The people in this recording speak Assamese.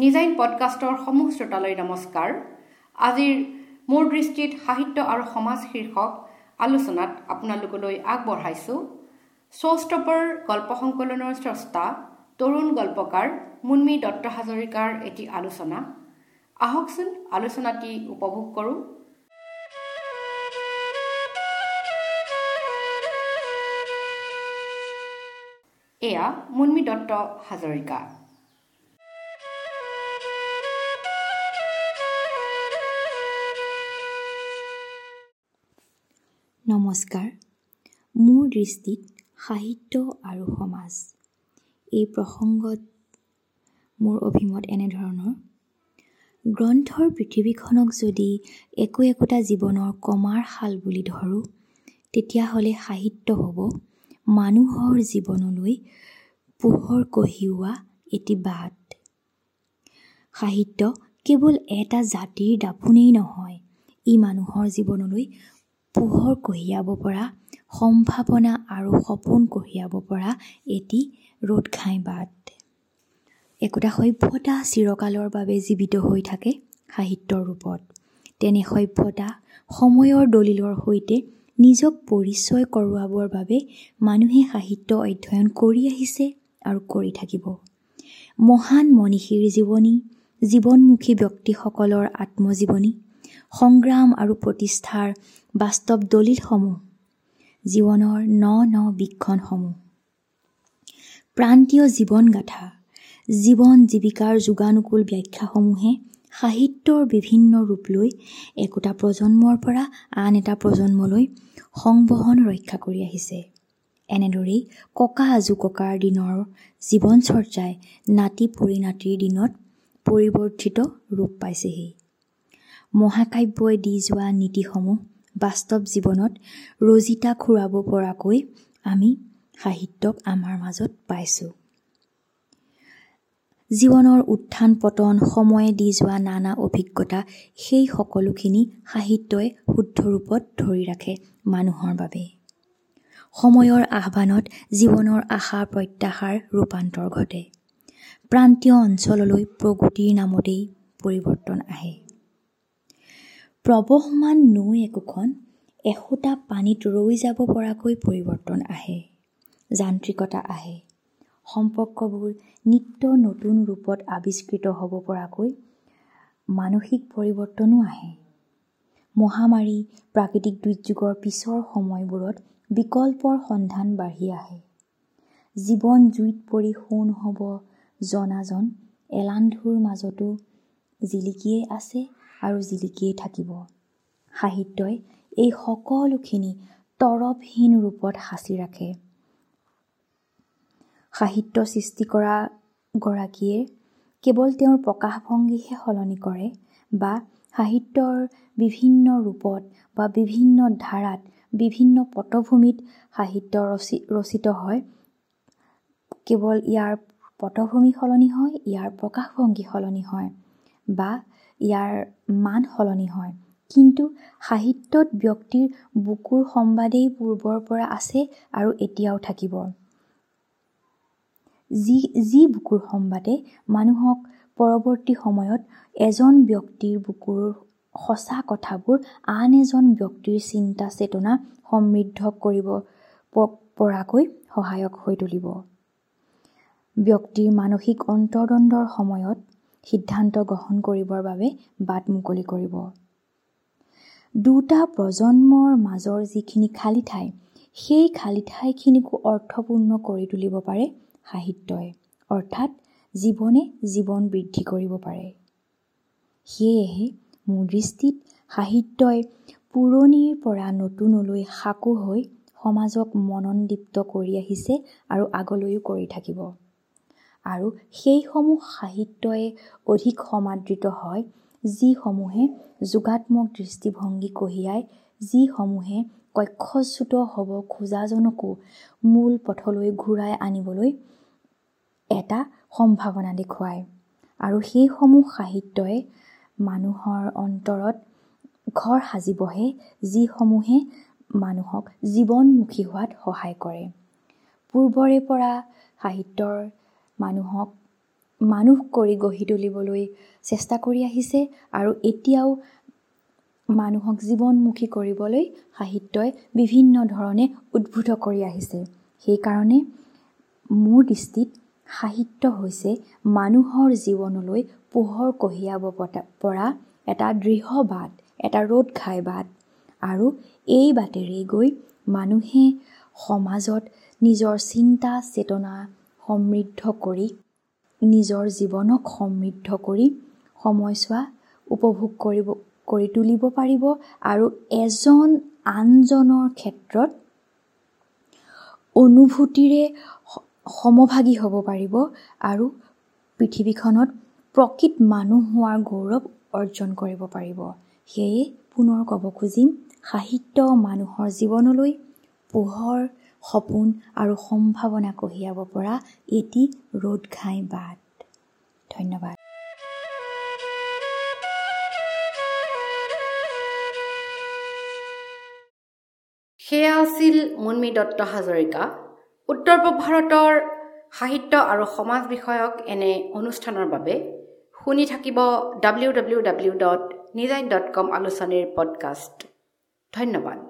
নিজাইন পডকাষ্টৰ সমূহ শ্ৰোতালৈ নমস্কাৰ। আজিৰ মোৰ দৃষ্টিত সাহিত্য আৰু সমাজ শীৰ্ষক আলোচনাত আপোনালোকলৈ আগবঢ়াইছোঁ। শ্ব'ষ্টপৰ গল্প সংকলনৰ স্ৰষ্টা তৰুণ গল্পকাৰ মুন্মী দত্ত হাজৰিকাৰ এটি আলোচনা। আহকচোন আলোচনাটি উপভোগ কৰোঁ। এয়া মুন্মী দত্ত হাজৰিকা। নমস্কাৰ। মোৰ দৃষ্টিত সাহিত্য আৰু সমাজ। এই প্ৰসংগত মোৰ অভিমত এনেধৰণৰ। গ্ৰন্থৰ পৃথিৱীখনক যদি একো একোটা জীৱনৰ কমাৰ শাল বুলি ধৰোঁ তেতিয়াহ'লে সাহিত্য হ'ব মানুহৰ জীৱনলৈ পোহৰ কঢ়িওৱা এটি বাট। সাহিত্য কেৱল এটা জাতিৰ দাপোনেই নহয় ই মানুহৰ জীৱনলৈ পোহৰ কঢ়িয়াব পৰা সম্ভাৱনা আৰু সপোন কঢ়িয়াব পৰা এটি ৰ'দ ঘাই বাট। একোটা সভ্যতা চিৰকালৰ বাবে জীৱিত হৈ থাকে সাহিত্যৰ ৰূপত। তেনে সভ্যতা সময়ৰ দলিলৰ সৈতে নিজক পৰিচয় কৰোৱাবৰ বাবে মানুহে সাহিত্য অধ্যয়ন কৰি আহিছে আৰু কৰি থাকিব। মহান মনীষীৰ জীৱনী জীৱনমুখী ব্যক্তিসকলৰ আত্মজীৱনী সংগ্ৰাম আৰু প্ৰতিষ্ঠাৰ বাস্তৱ দলিলসমূহ জীৱনৰ ন ন বীক্ষণসমূহ। প্ৰান্তীয় জীৱনগাথা জীৱন জীৱিকাৰ যোগানুকূল ব্যাখ্যাসমূহে সাহিত্যৰ বিভিন্ন ৰূপ লৈ একোটা প্ৰজন্মৰ পৰা আন এটা প্ৰজন্মলৈ সংবহন ৰক্ষা কৰি আহিছে। এনেদৰেই ককা আজু ককাৰ দিনৰ জীৱন চৰ্চাই নাতি পৰিণাতিৰ দিনত পৰিৱৰ্তিত ৰূপ পাইছেহি। মহাকাব্যই দি যোৱা নীতিসমূহ বাস্তৱ জীৱনত ৰজিতা খুৰাব পৰাকৈ আমি সাহিত্যক আমাৰ মাজত পাইছোঁ। জীৱনৰ উত্থান পতন সময়ে দি যোৱা নানা অভিজ্ঞতা সেই সকলোখিনি সাহিত্যই শুদ্ধ ৰূপত ধৰি ৰাখে মানুহৰ বাবে। সময়ৰ আহ্বানত জীৱনৰ আশা প্ৰত্যাশাৰ ৰূপান্তৰ ঘটে। প্ৰান্তীয় অঞ্চললৈ প্ৰগতিৰ নামতেই পৰিৱৰ্তন আহে। প্ৰৱহমান নৈ একোখন এসোঁতা পানীত ৰৈ যাব পৰাকৈ পৰিৱৰ্তন আহে যান্ত্ৰিকতা আহে। সম্পৰ্কবোৰ নিত্য নতুন ৰূপত আৱিষ্কৃত হ'ব পৰাকৈ মানসিক পৰিৱৰ্তনো আহে। মহামাৰী প্ৰাকৃতিক দুৰ্যোগৰ পিছৰ সময়বোৰত বিকল্পৰ সন্ধান বাঢ়ি আহে। জীৱন জুইত পৰি সোণ হ'ব জনাজন এলান্ধুৰ মাজতো জিলিকিয়েই আছে আৰু জিলিকিয়েই থাকিব। সাহিত্যই এই সকলোখিনি তৰপহীন ৰূপত সাঁচি ৰাখে। সাহিত্য সৃষ্টি কৰা গৰাকীয়ে কেৱল তেওঁৰ প্ৰকাশভংগীহে সলনি কৰে বা সাহিত্যৰ বিভিন্ন ৰূপত বা বিভিন্ন ধাৰাত বিভিন্ন পটভূমিত সাহিত্য ৰচি ৰচিত হয়। কেৱল ইয়াৰ পটভূমি সলনি হয় ইয়াৰ প্ৰকাশভংগী সলনি হয় বা ইয়াৰ মান সলনি হয়। কিন্তু সাহিত্যত ব্যক্তিৰ বুকুৰ সম্বাদেই পূৰ্বৰ পৰা আছে আৰু এতিয়াও থাকিব। যি যি বুকুৰ সম্বাদে মানুহক পৰৱৰ্তী সময়ত এজন ব্যক্তিৰ বুকুৰ সঁচা কথাবোৰ আন এজন ব্যক্তিৰ চিন্তা চেতনা সমৃদ্ধ কৰিব পৰাকৈ সহায়ক হৈ তুলিব। ব্যক্তিৰ মানসিক অন্তৰ্দ্বন্দ্বৰ সময়ত সিদ্ধান্ত গ্ৰহণ কৰিবৰ বাবে বাট মুকলি কৰিব। দুটা প্ৰজন্মৰ মাজৰ যিখিনি খালী ঠাই সেই খালী ঠাইখিনিকো অৰ্থপূৰ্ণ কৰি তুলিব পাৰে সাহিত্যই অৰ্থাৎ জীৱনে জীৱন বৃদ্ধি কৰিব পাৰে। সেয়েহে মোৰ দৃষ্টিত সাহিত্যই পুৰণিৰ পৰা নতুনলৈ সাকু হৈ সমাজক মননদীপ্ত কৰি আহিছে আৰু আগলৈও কৰি থাকিব। আৰু সেইসমূহ সাহিত্যই অধিক সমাদৃত হয় যিসমূহে যোগাত্মক দৃষ্টিভংগী কঢ়িয়াই যিসমূহে কক্ষচ্যুত হ'ব খোজাজনকো মূল পথলৈ ঘূৰাই আনিবলৈ এটা সম্ভাৱনা দেখুৱায়। আৰু সেইসমূহ সাহিত্যই মানুহৰ অন্তৰত ঘৰ সাজিবহে যিসমূহে মানুহক জীৱনমুখী হোৱাত সহায় কৰে। পূৰ্বৰে পৰা সাহিত্যৰ মানুহক মানুহ কৰি গঢ়ি তুলিবলৈ চেষ্টা কৰি আহিছে আৰু এতিয়াও মানুহক জীৱনমুখী কৰিবলৈ সাহিত্যই বিভিন্ন ধৰণে উদ্ভূত কৰি আহিছে। সেইকাৰণে মোৰ দৃষ্টিত সাহিত্য হৈছে মানুহৰ জীৱনলৈ পোহৰ কঢ়িয়াব পৰা এটা দৃঢ় বাট এটা ৰ'দ ঘাই বাট আৰু এই বাটেৰে গৈ মানুহে সমাজত নিজৰ চিন্তা চেতনা সমৃদ্ধ কৰি নিজৰ জীৱনক সমৃদ্ধ কৰি সময়ছোৱা উপভোগ কৰিব কৰি তুলিব পাৰিব আৰু এজন আনজনৰ ক্ষেত্ৰত অনুভূতিৰে সমভাগী হ'ব পাৰিব আৰু পৃথিৱীখনত প্ৰকৃত মানুহ হোৱাৰ গৌৰৱ অৰ্জন কৰিব পাৰিব। সেয়ে পুনৰ ক'ব খুজিম সাহিত্য মানুহৰ জীৱনলৈ পোহৰ সপোন আৰু সম্ভাৱনা কঢ়িয়াব পৰা এটি ৰ'দ ঘাই বাট। ধন্যবাদ। সেয়া আছিল মুন্মী দত্ত হাজৰিকা। উত্তৰ পূব ভাৰতৰ সাহিত্য আৰু সমাজ বিষয়ক এনে অনুষ্ঠানৰ বাবে শুনি থাকিব ডাব্লিউ ডাব্লিউ ডাব্লিউ ডট নিজাইন ডট কম আলোচনীৰ পডকাষ্ট ধন্যবাদ।